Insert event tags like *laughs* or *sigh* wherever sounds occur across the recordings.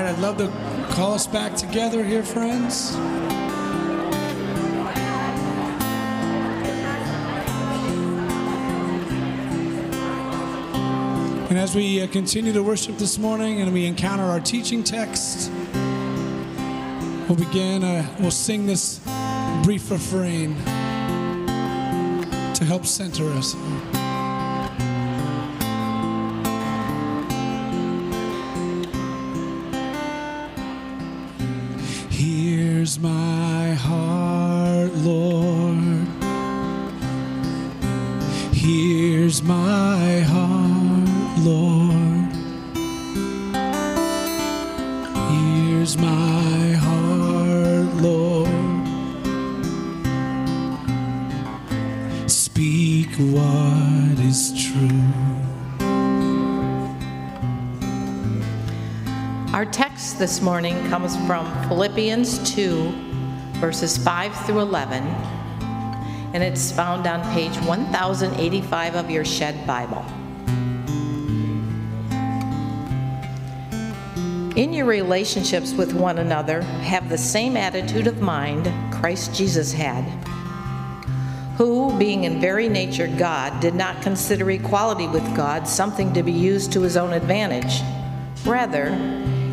right, I'd love to call us back together here, friends. And as we uh, continue to worship this morning and we encounter our teaching text, we'll begin, uh, we'll sing this brief refrain to help center us. This morning comes from Philippians 2, verses 5 through 11, and it's found on page 1085 of your Shed Bible. In your relationships with one another, have the same attitude of mind Christ Jesus had, who, being in very nature God, did not consider equality with God something to be used to his own advantage. Rather,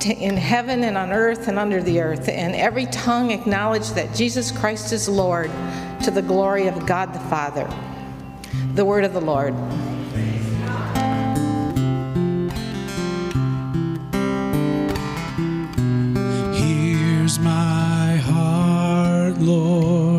to, in heaven and on earth and under the earth, and every tongue acknowledge that Jesus Christ is Lord to the glory of God the Father. The word of the Lord. Here's my heart, Lord.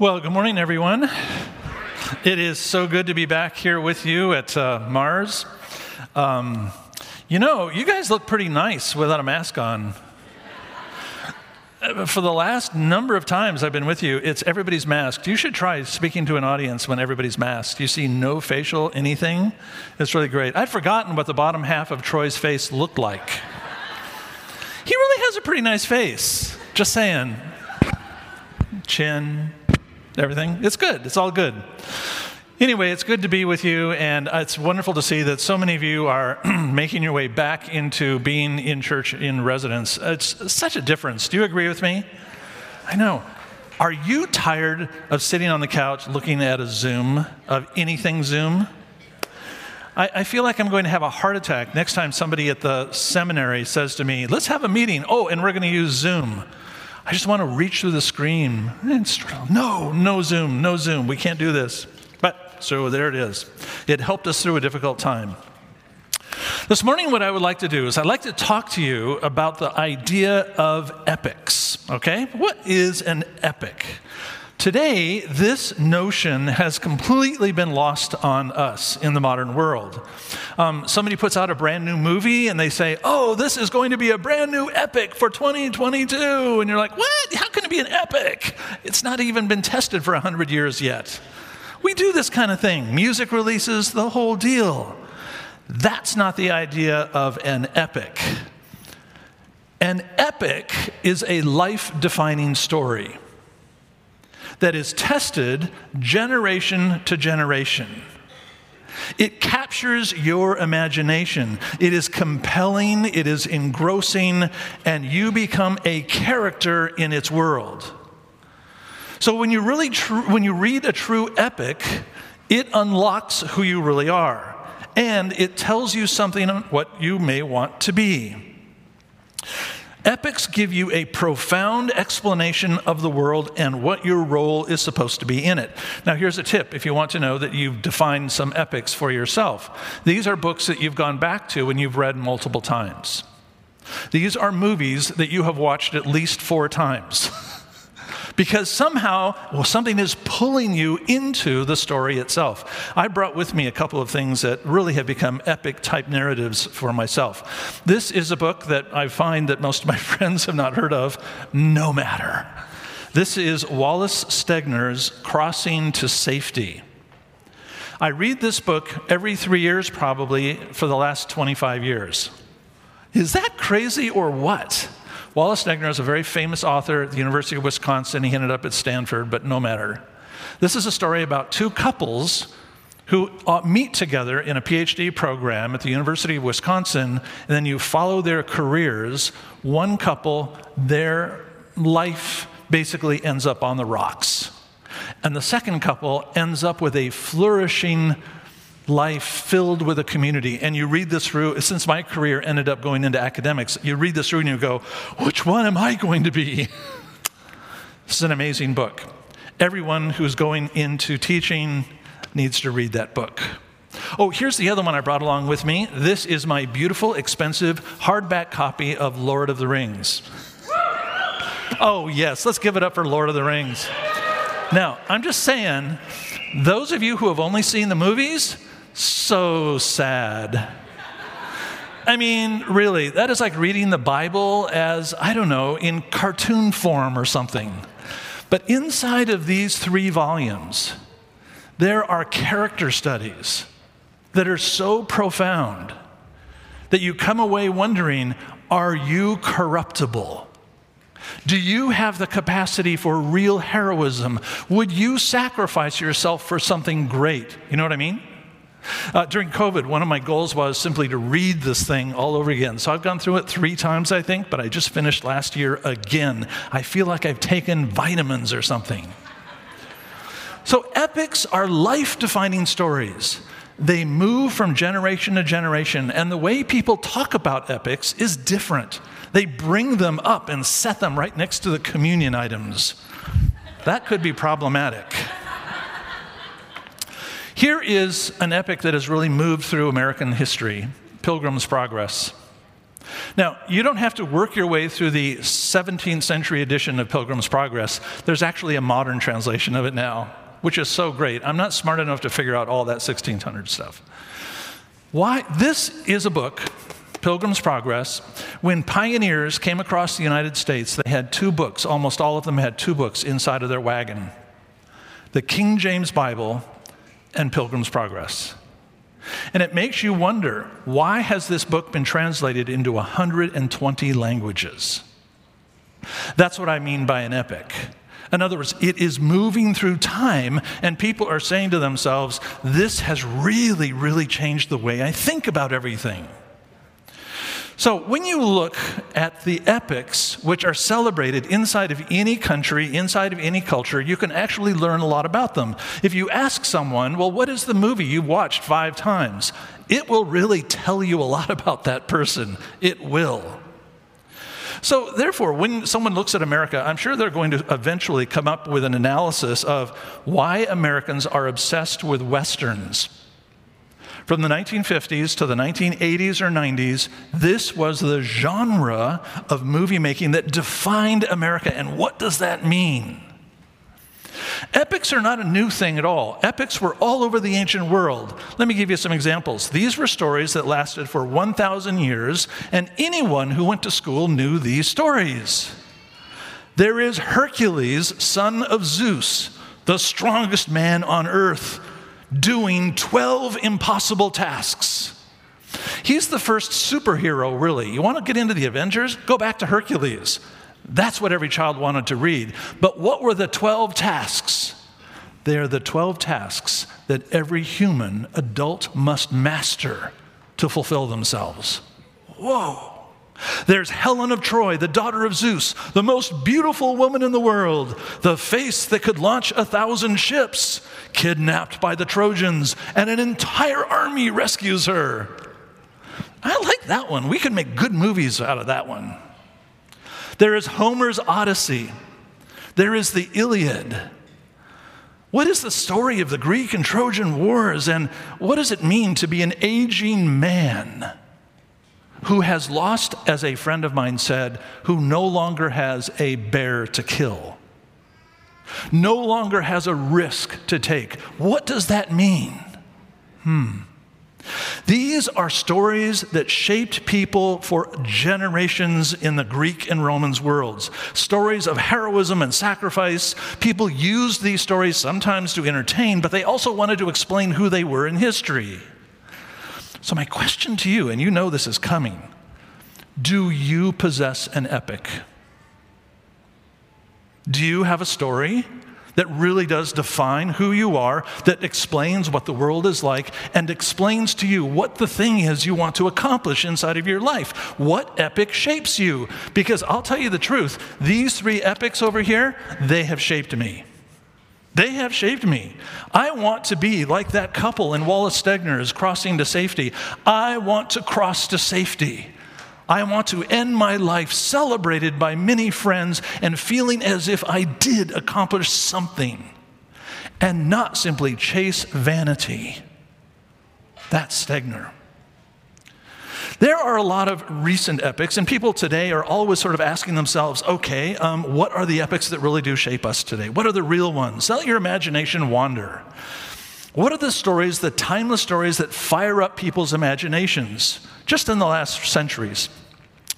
Well, good morning, everyone. It is so good to be back here with you at uh, Mars. Um, you know, you guys look pretty nice without a mask on. Uh, For the last number of times I've been with you, it's everybody's masked. You should try speaking to an audience when everybody's masked. You see no facial anything. It's really great. I'd forgotten what the bottom half of Troy's face looked like. He really has a pretty nice face. Just saying. Chin, everything. It's good. It's all good. Anyway, it's good to be with you, and it's wonderful to see that so many of you are *clears throat* making your way back into being in church in residence. It's such a difference. Do you agree with me? I know. Are you tired of sitting on the couch looking at a Zoom, of anything Zoom? I, I feel like I'm going to have a heart attack next time somebody at the seminary says to me, let's have a meeting. Oh, and we're going to use Zoom. I just want to reach through the screen. No, no Zoom, no Zoom. We can't do this. But so there it is. It helped us through a difficult time. This morning, what I would like to do is I'd like to talk to you about the idea of epics. Okay? What is an epic? Today, this notion has completely been lost on us in the modern world. Um, somebody puts out a brand new movie and they say, Oh, this is going to be a brand new epic for 2022. And you're like, What? How can it be an epic? It's not even been tested for 100 years yet. We do this kind of thing music releases, the whole deal. That's not the idea of an epic. An epic is a life defining story that is tested generation to generation. It captures your imagination. It is compelling, it is engrossing, and you become a character in its world. So when you really tr- when you read a true epic, it unlocks who you really are. and it tells you something what you may want to be. Epics give you a profound explanation of the world and what your role is supposed to be in it. Now, here's a tip if you want to know that you've defined some epics for yourself. These are books that you've gone back to and you've read multiple times. These are movies that you have watched at least four times. *laughs* because somehow well, something is pulling you into the story itself. I brought with me a couple of things that really have become epic type narratives for myself. This is a book that I find that most of my *laughs* friends have not heard of, No Matter. This is Wallace Stegner's Crossing to Safety. I read this book every three years, probably, for the last 25 years. Is that crazy or what? Wallace Stegner is a very famous author at the University of Wisconsin. He ended up at Stanford, but no matter. This is a story about two couples who uh, meet together in a PhD program at the University of Wisconsin, and then you follow their careers. One couple, their life basically ends up on the rocks. And the second couple ends up with a flourishing life filled with a community. And you read this through, since my career ended up going into academics, you read this through and you go, which one am I going to be? *laughs* this is an amazing book. Everyone who's going into teaching needs to read that book. Oh, here's the other one I brought along with me. This is my beautiful, expensive hardback copy of Lord of the Rings. Oh, yes, let's give it up for Lord of the Rings. Now, I'm just saying, those of you who have only seen the movies, so sad. I mean, really, that is like reading the Bible as, I don't know, in cartoon form or something. But inside of these three volumes, there are character studies that are so profound that you come away wondering are you corruptible? Do you have the capacity for real heroism? Would you sacrifice yourself for something great? You know what I mean? Uh, during COVID, one of my goals was simply to read this thing all over again. So I've gone through it three times, I think, but I just finished last year again. I feel like I've taken vitamins or something. So epics are life defining stories. They move from generation to generation, and the way people talk about epics is different. They bring them up and set them right next to the communion items. That could be problematic. Here is an epic that has really moved through American history Pilgrim's Progress. Now, you don't have to work your way through the 17th century edition of Pilgrim's Progress. There's actually a modern translation of it now, which is so great. I'm not smart enough to figure out all that 1600 stuff. Why? This is a book, Pilgrim's Progress. When pioneers came across the United States, they had two books. Almost all of them had two books inside of their wagon the King James Bible and Pilgrim's Progress. And it makes you wonder why has this book been translated into 120 languages? That's what I mean by an epic. In other words, it is moving through time, and people are saying to themselves, This has really, really changed the way I think about everything. So, when you look at the epics which are celebrated inside of any country, inside of any culture, you can actually learn a lot about them. If you ask someone, well, what is the movie you watched five times? It will really tell you a lot about that person. It will. So, therefore, when someone looks at America, I'm sure they're going to eventually come up with an analysis of why Americans are obsessed with Westerns. From the 1950s to the 1980s or 90s, this was the genre of movie making that defined America. And what does that mean? Epics are not a new thing at all. Epics were all over the ancient world. Let me give you some examples. These were stories that lasted for 1,000 years, and anyone who went to school knew these stories. There is Hercules, son of Zeus, the strongest man on earth doing 12 impossible tasks. He's the first superhero, really. You want to get into the Avengers? Go back to Hercules. That's what every child wanted to read. But what were the 12 tasks? They are the 12 tasks that every human adult must master to fulfill themselves. Whoa. There's Helen of Troy, the daughter of Zeus, the most beautiful woman in the world, the face that could launch a thousand ships, kidnapped by the Trojans, and an entire army rescues her. I like that one. We could make good movies out of that one. There is Homer's Odyssey, there is the Iliad. What is the story of the Greek and Trojan wars, and what does it mean to be an aging man? Who has lost, as a friend of mine said, who no longer has a bear to kill, no longer has a risk to take. What does that mean? Hmm. These are stories that shaped people for generations in the Greek and Romans worlds. Stories of heroism and sacrifice. People used these stories sometimes to entertain, but they also wanted to explain who they were in history. So, my question to you, and you know this is coming do you possess an epic? Do you have a story that really does define who you are, that explains what the world is like, and explains to you what the thing is you want to accomplish inside of your life? What epic shapes you? Because I'll tell you the truth, these three epics over here, they have shaped me. They have shaped me. I want to be like that couple in Wallace Stegner's Crossing to Safety. I want to cross to safety. I want to end my life celebrated by many friends and feeling as if I did accomplish something and not simply chase vanity. That's Stegner. There are a lot of recent epics, and people today are always sort of asking themselves, okay, um, what are the epics that really do shape us today? What are the real ones? Let your imagination wander. What are the stories, the timeless stories that fire up people's imaginations just in the last centuries?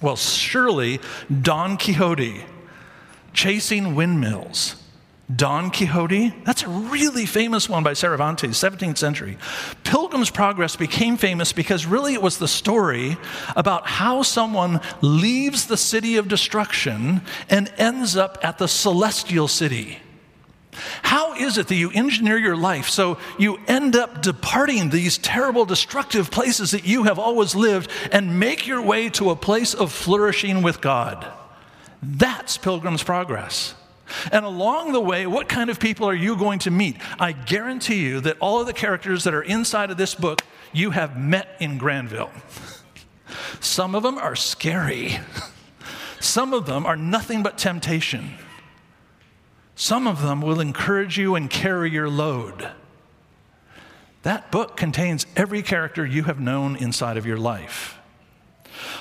Well, surely Don Quixote, chasing windmills, Don Quixote, that's a really famous one by Cervantes, 17th century. Pilgrim's Progress became famous because really it was the story about how someone leaves the city of destruction and ends up at the celestial city. How is it that you engineer your life so you end up departing these terrible, destructive places that you have always lived and make your way to a place of flourishing with God? That's Pilgrim's Progress. And along the way, what kind of people are you going to meet? I guarantee you that all of the characters that are inside of this book you have met in Granville. *laughs* Some of them are scary, *laughs* some of them are nothing but temptation. Some of them will encourage you and carry your load. That book contains every character you have known inside of your life.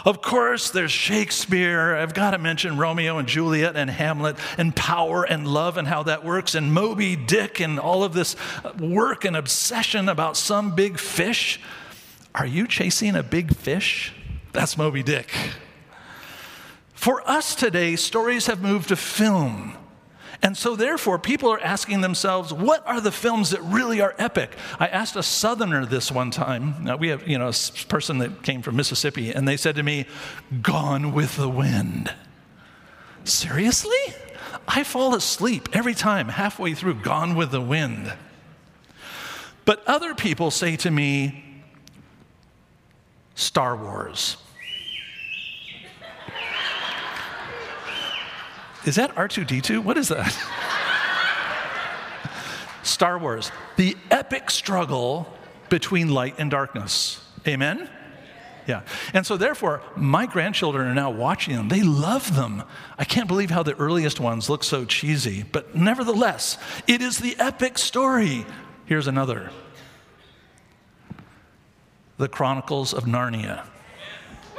Of course, there's Shakespeare. I've got to mention Romeo and Juliet and Hamlet and power and love and how that works, and Moby Dick and all of this uh, work and obsession about some big fish. Are you chasing a big fish? That's Moby Dick. For us today, stories have moved to film. And so, therefore, people are asking themselves, what are the films that really are epic? I asked a Southerner this one time. Now, we have, you know, a person that came from Mississippi, and they said to me, Gone with the Wind. Seriously? I fall asleep every time halfway through Gone with the Wind. But other people say to me, Star Wars. Is that R2D2? What is that? Star Wars, the epic struggle between light and darkness. Amen? Yeah. And so, therefore, my grandchildren are now watching them. They love them. I can't believe how the earliest ones look so cheesy, but nevertheless, it is the epic story. Here's another The Chronicles of Narnia.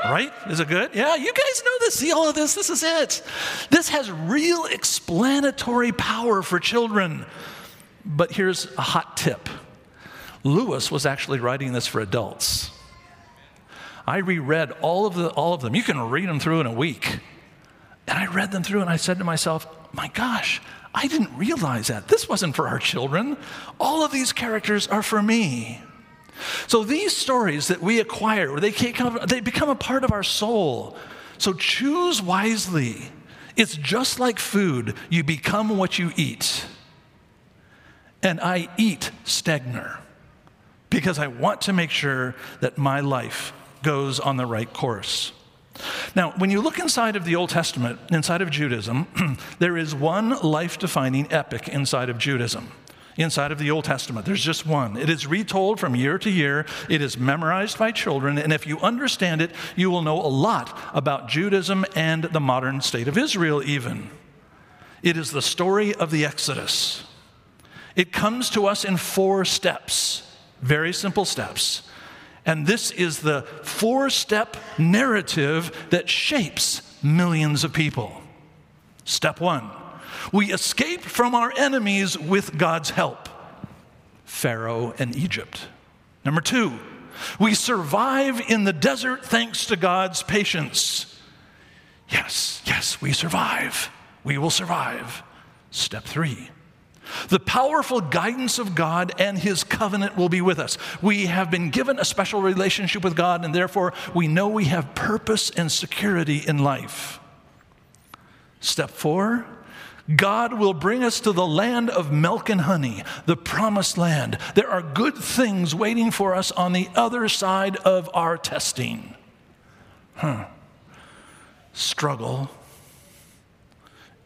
Right? Is it good? Yeah, you guys know this. See all of this? This is it. This has real explanatory power for children. But here's a hot tip Lewis was actually writing this for adults. I reread all of, the, all of them. You can read them through in a week. And I read them through and I said to myself, my gosh, I didn't realize that. This wasn't for our children. All of these characters are for me. So these stories that we acquire, they, they become a part of our soul. So choose wisely. It's just like food, you become what you eat. And I eat Stegner because I want to make sure that my life goes on the right course. Now, when you look inside of the Old Testament, inside of Judaism, *clears throat* there is one life defining epic inside of Judaism. Inside of the Old Testament, there's just one. It is retold from year to year. It is memorized by children. And if you understand it, you will know a lot about Judaism and the modern state of Israel, even. It is the story of the Exodus. It comes to us in four steps, very simple steps. And this is the four step narrative that shapes millions of people. Step one we escape from our enemies with God's help Pharaoh and Egypt. Number two, we survive in the desert thanks to God's patience. Yes, yes, we survive. We will survive. Step three, the powerful guidance of God and His covenant will be with us. We have been given a special relationship with God, and therefore we know we have purpose and security in life. Step four, God will bring us to the land of milk and honey, the promised land. There are good things waiting for us on the other side of our testing. Huh. Struggle,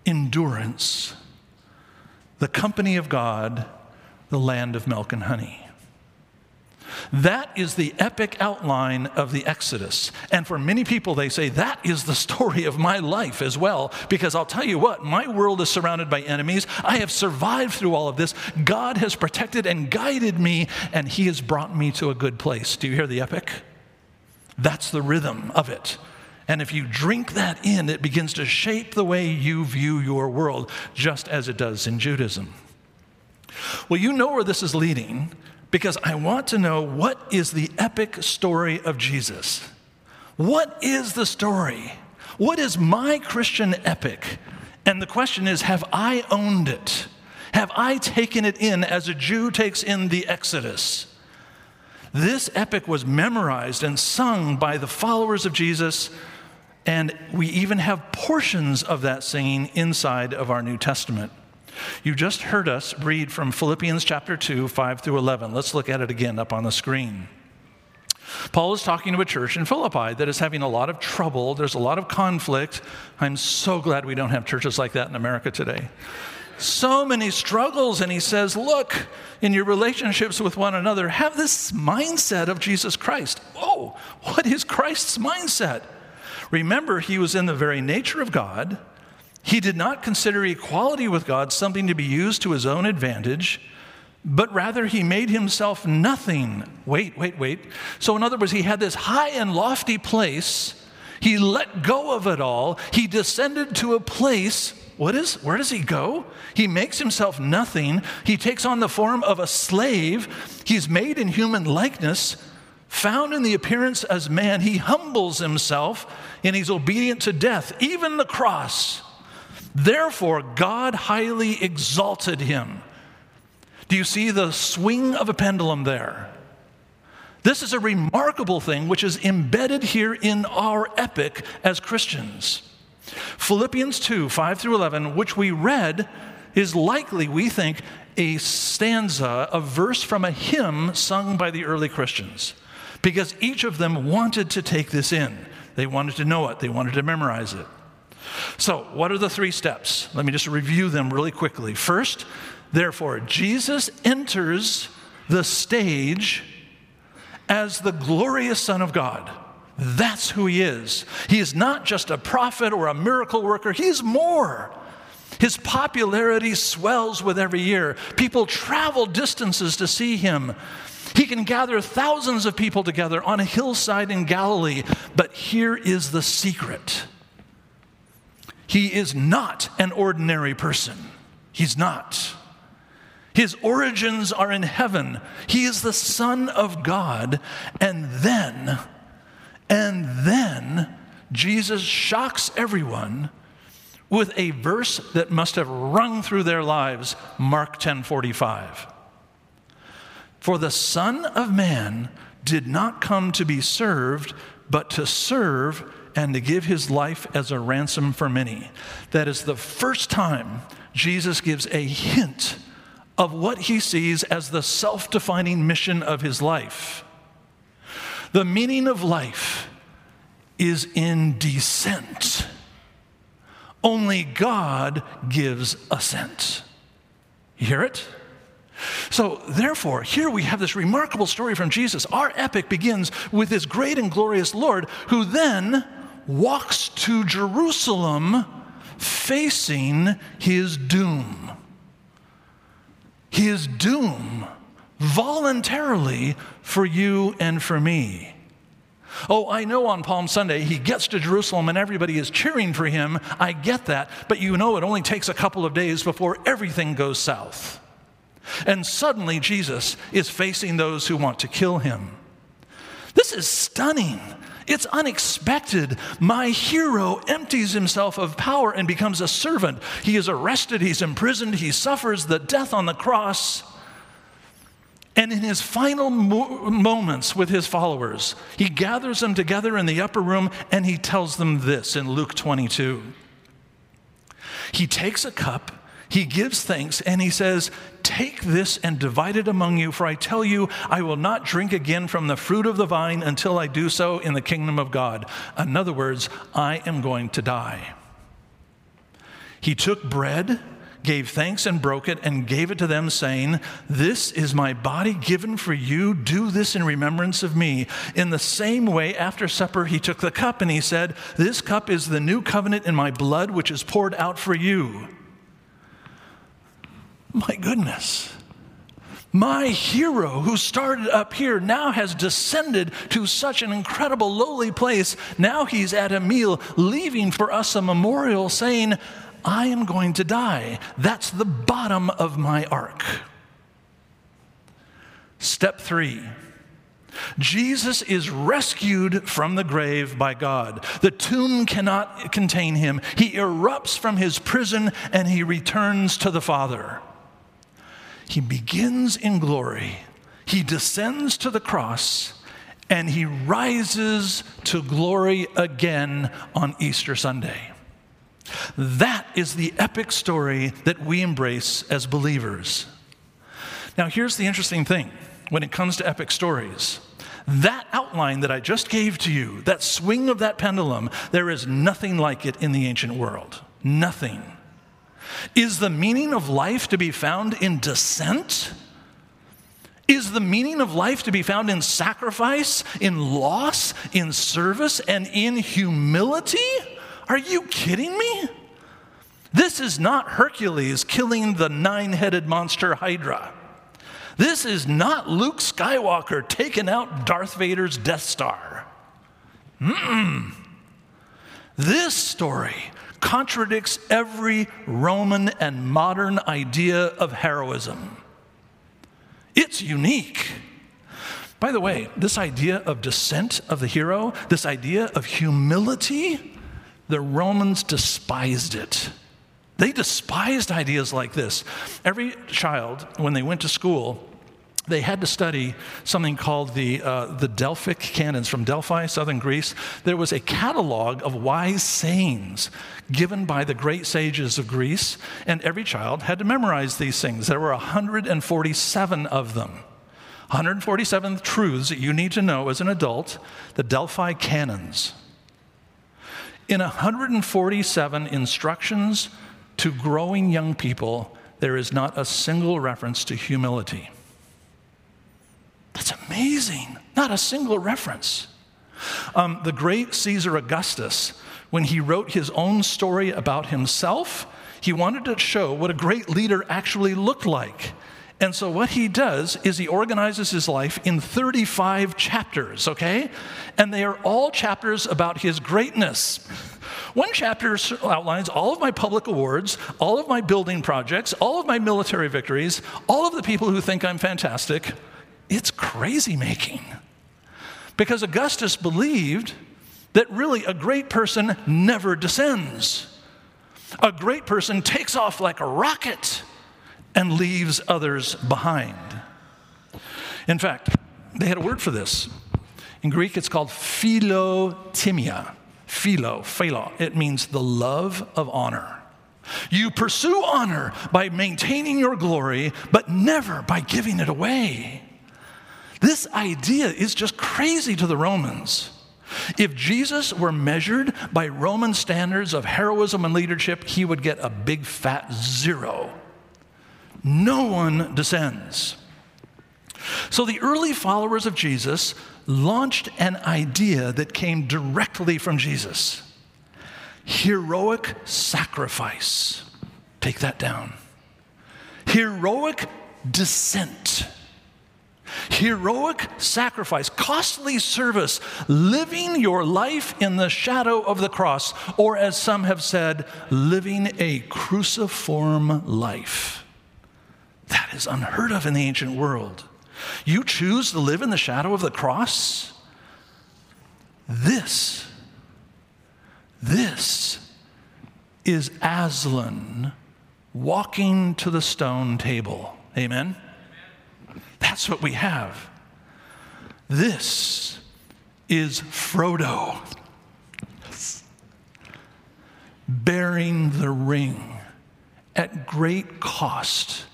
endurance the company of God, the land of milk and honey. That is the epic outline of the Exodus. And for many people, they say that is the story of my life as well. Because I'll tell you what, my world is surrounded by enemies. I have survived through all of this. God has protected and guided me, and He has brought me to a good place. Do you hear the epic? That's the rhythm of it. And if you drink that in, it begins to shape the way you view your world, just as it does in Judaism. Well, you know where this is leading because I want to know what is the epic story of Jesus? What is the story? What is my Christian epic? And the question is have I owned it? Have I taken it in as a Jew takes in the Exodus? This epic was memorized and sung by the followers of Jesus and we even have portions of that singing inside of our New Testament. You just heard us read from Philippians chapter 2, 5 through 11. Let's look at it again up on the screen. Paul is talking to a church in Philippi that is having a lot of trouble. There's a lot of conflict. I'm so glad we don't have churches like that in America today. So many struggles. And he says, Look, in your relationships with one another, have this mindset of Jesus Christ. Whoa, what is Christ's mindset? Remember, he was in the very nature of God. He did not consider equality with God something to be used to his own advantage, but rather he made himself nothing. Wait, wait, wait. So, in other words, he had this high and lofty place. He let go of it all. He descended to a place. What is, where does he go? He makes himself nothing. He takes on the form of a slave. He's made in human likeness found in the appearance as man, he humbles himself and he's obedient to death, even the cross. Therefore, God highly exalted him. Do you see the swing of a pendulum there? This is a remarkable thing which is embedded here in our epic as Christians. Philippians 2 5 through 11, which we read, is likely, we think, a stanza, a verse from a hymn sung by the early Christians because each of them wanted to take this in. They wanted to know it, they wanted to memorize it. So, what are the three steps? Let me just review them really quickly. First, therefore, Jesus enters the stage as the glorious Son of God. That's who he is. He is not just a prophet or a miracle worker, he's more. His popularity swells with every year. People travel distances to see him. He can gather thousands of people together on a hillside in Galilee. But here is the secret He is not an ordinary person. He's not. His origins are in heaven. He is the Son of God. And then, and then, Jesus shocks everyone with a verse that must have rung through their lives Mark 10 45. For the Son of Man did not come to be served, but to serve and to give his life as a ransom for many. That is the first time Jesus gives a hint of what he sees as the self defining mission of his life. The meaning of life is in descent. Only God gives ascent. You hear it? So, therefore, here we have this remarkable story from Jesus. Our epic begins with this great and glorious Lord who then walks to Jerusalem facing his doom. His doom voluntarily for you and for me. Oh, I know on Palm Sunday he gets to Jerusalem and everybody is cheering for him. I get that. But you know it only takes a couple of days before everything goes south. And suddenly Jesus is facing those who want to kill him. This is stunning. It's unexpected. My hero empties himself of power and becomes a servant. He is arrested, he's imprisoned, he suffers the death on the cross. And in his final mo- moments with his followers, he gathers them together in the upper room and he tells them this in Luke 22. He takes a cup, he gives thanks, and he says, Take this and divide it among you, for I tell you, I will not drink again from the fruit of the vine until I do so in the kingdom of God. In other words, I am going to die. He took bread gave thanks and broke it and gave it to them, saying, This is my body given for you. Do this in remembrance of me. In the same way, after supper, he took the cup and he said, This cup is the new covenant in my blood, which is poured out for you. My goodness. My hero, who started up here, now has descended to such an incredible lowly place. Now he's at a meal, leaving for us a memorial saying, I am going to die. That's the bottom of my arc. Step three. Jesus is rescued from the grave by God. The tomb cannot contain him. He erupts from his prison and he returns to the Father. He begins in glory, he descends to the cross, and he rises to glory again on Easter Sunday. That is the epic story that we embrace as believers. Now, here's the interesting thing when it comes to epic stories. That outline that I just gave to you, that swing of that pendulum, there is nothing like it in the ancient world. Nothing. Is the meaning of life to be found in descent? Is the meaning of life to be found in sacrifice, in loss, in service, and in humility? Are you kidding me? This is not Hercules killing the nine headed monster Hydra. This is not Luke Skywalker taking out Darth Vader's Death Star. Mm-mm. This story contradicts every Roman and modern idea of heroism. It's unique. By the way, this idea of descent of the hero, this idea of humility, the Romans despised it. They despised ideas like this. Every child, when they went to school, they had to study something called the, uh, the Delphic canons from Delphi, southern Greece. There was a catalog of wise sayings given by the great sages of Greece, and every child had to memorize these things. There were 147 of them. 147 truths that you need to know as an adult, the Delphi canons. In 147 instructions to growing young people, there is not a single reference to humility. That's amazing. Not a single reference. Um, the great Caesar Augustus, when he wrote his own story about himself, he wanted to show what a great leader actually looked like. And so, what he does is he organizes his life in 35 chapters, okay? And they are all chapters about his greatness. One chapter outlines all of my public awards, all of my building projects, all of my military victories, all of the people who think I'm fantastic. It's crazy making. Because Augustus believed that really a great person never descends. A great person takes off like a rocket and leaves others behind. In fact, they had a word for this. In Greek, it's called philotimia. Philo, philo, it means the love of honor. You pursue honor by maintaining your glory, but never by giving it away. This idea is just crazy to the Romans. If Jesus were measured by Roman standards of heroism and leadership, he would get a big fat zero. No one descends. So the early followers of Jesus launched an idea that came directly from Jesus heroic sacrifice. Take that down. Heroic descent. Heroic sacrifice, costly service, living your life in the shadow of the cross, or as some have said, living a cruciform life. That is unheard of in the ancient world. You choose to live in the shadow of the cross? This, this is Aslan walking to the stone table. Amen? That's what we have. This is Frodo bearing the ring at great cost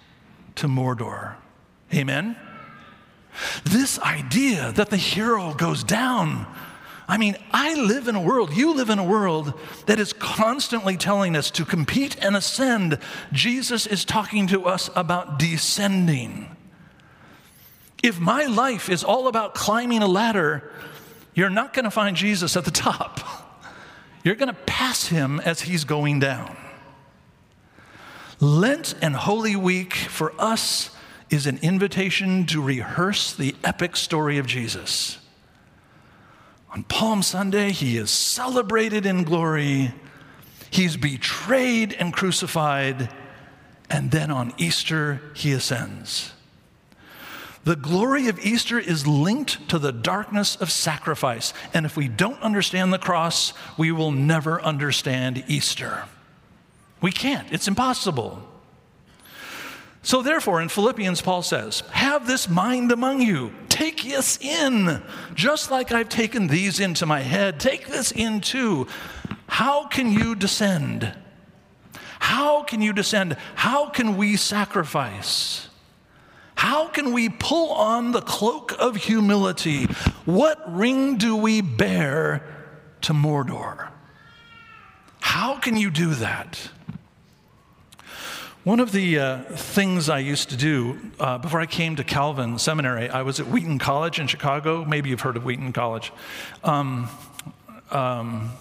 to Mordor. Amen? This idea that the hero goes down. I mean, I live in a world, you live in a world that is constantly telling us to compete and ascend. Jesus is talking to us about descending. If my life is all about climbing a ladder, you're not going to find Jesus at the *laughs* top. You're going to pass him as he's going down. Lent and Holy Week for us is an invitation to rehearse the epic story of Jesus. On Palm Sunday, he is celebrated in glory, he's betrayed and crucified, and then on Easter, he ascends. The glory of Easter is linked to the darkness of sacrifice. And if we don't understand the cross, we will never understand Easter. We can't, it's impossible. So, therefore, in Philippians, Paul says, Have this mind among you. Take this in, just like I've taken these into my head. Take this in too. How can you descend? How can you descend? How can we sacrifice? How can we pull on the cloak of humility? What ring do we bear to Mordor? How can you do that? One of the uh, things I used to do uh, before I came to Calvin Seminary, I was at Wheaton College in Chicago. Maybe you've heard of Wheaton College. Um, um,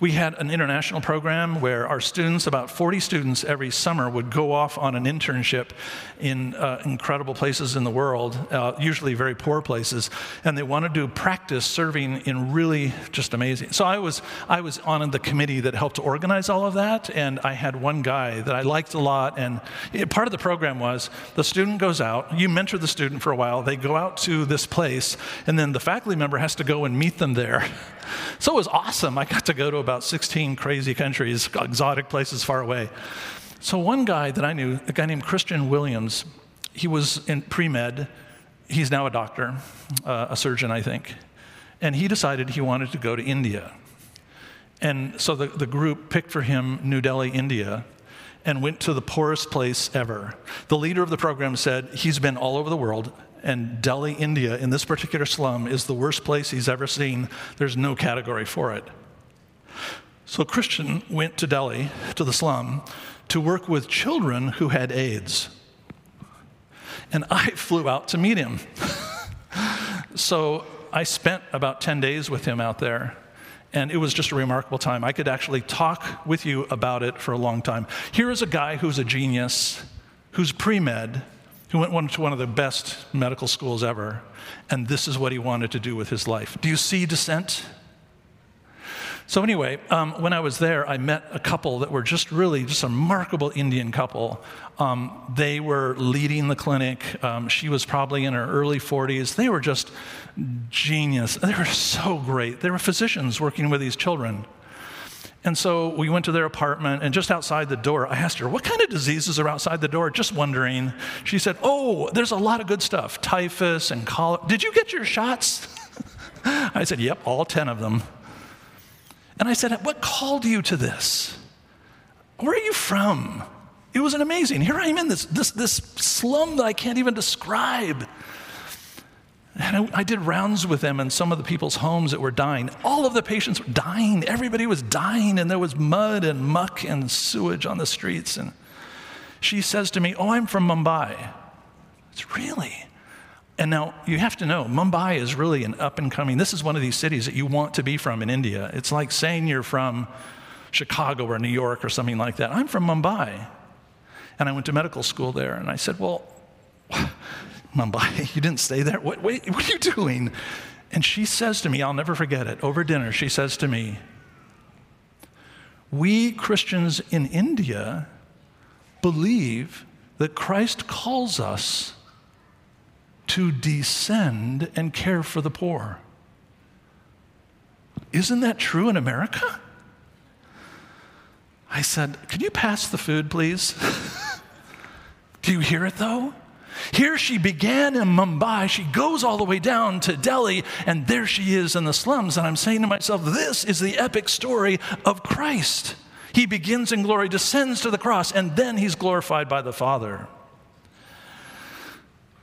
we had an international program where our students, about 40 students every summer, would go off on an internship in uh, incredible places in the world, uh, usually very poor places, and they wanted to practice serving in really just amazing. So I was I was on the committee that helped to organize all of that, and I had one guy that I liked a lot, and it, part of the program was the student goes out, you mentor the student for a while, they go out to this place, and then the faculty member has to go and meet them there. *laughs* So it was awesome. I got to go to about 16 crazy countries, exotic places far away. So one guy that I knew, a guy named Christian Williams, he was in pre-med. He's now a doctor, uh, a surgeon, I think. And he decided he wanted to go to India. And so the, the group picked for him New Delhi, India, and went to the poorest place ever. The leader of the program said he's been all over the world, and Delhi, India, in this particular slum, is the worst place he's ever seen. There's no category for it. So Christian went to Delhi, to the slum, to work with children who had AIDS. And I *laughs* flew out to meet him. *laughs* so I spent about 10 days with him out there. And it was just a remarkable time. I could actually talk with you about it for a long time. Here is a guy who's a genius, who's pre med, who went to one of the best medical schools ever, and this is what he wanted to do with his life. Do you see dissent? So, anyway, um, when I was there, I met a couple that were just really just a remarkable Indian couple. Um, they were leading the clinic. Um, she was probably in her early 40s. They were just genius. They were so great. They were physicians working with these children. And so we went to their apartment, and just outside the door, I asked her, What kind of diseases are outside the door? Just wondering. She said, Oh, there's a lot of good stuff typhus and cholera. Did you get your shots? *laughs* I said, Yep, all 10 of them. And I said, What called you to this? Where are you from? It was an amazing. Here I am in this, this, this slum that I can't even describe. And I, I, did rounds with them in some of the people's homes that were dying. All of the patients were dying. Everybody was dying, and there was mud and muck and sewage on the streets. And she says to me, Oh, I'm from Mumbai. It's really? And now you have to know, Mumbai is really an up and coming. This is one of these cities that you want to be from in India. It's like saying you're from Chicago or New York or something like that. I'm from Mumbai. And I went to medical school there, and I said, Well, Mumbai, *laughs* you didn't stay there? What, wait, what are you doing? And she says to me, I'll never forget it, over dinner, she says to me, We Christians in India believe that Christ calls us to descend and care for the poor. Isn't that true in America? I said, Can you pass the food, please? *laughs* Do you hear it though? Here she began in Mumbai. She goes all the way down to Delhi, and there she is in the slums. And I'm saying to myself, this is the epic story of Christ. He begins in glory, descends to the cross, and then he's glorified by the Father.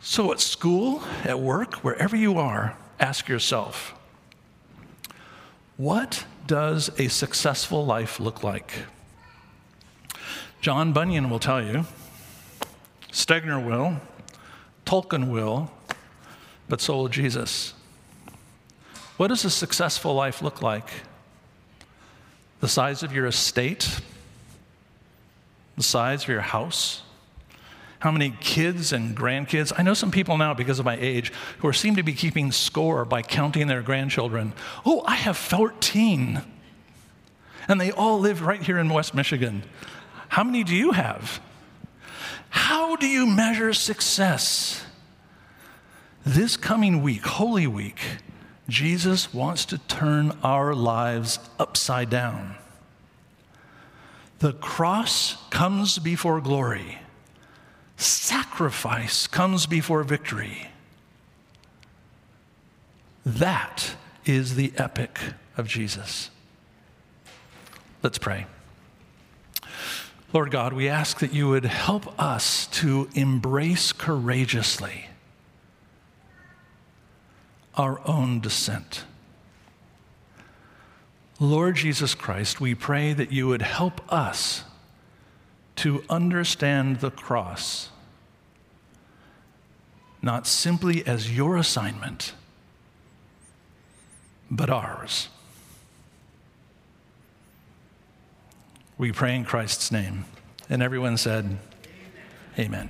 So at school, at work, wherever you are, ask yourself what does a successful life look like? John Bunyan will tell you, Stegner will, Tolkien will, but so will Jesus. What does a successful life look like? The size of your estate? The size of your house? How many kids and grandkids? I know some people now, because of my age, who are, seem to be keeping score by counting their grandchildren. Oh, I have 14. And they all live right here in West Michigan. How many do you have? How do you measure success? This coming week, Holy Week, Jesus wants to turn our lives upside down. The cross comes before glory, sacrifice comes before victory. That is the epic of Jesus. Let's pray. Lord God, we ask that you would help us to embrace courageously our own descent. Lord Jesus Christ, we pray that you would help us to understand the cross not simply as your assignment, but ours. We pray in Christ's name. And everyone said, Amen. Amen.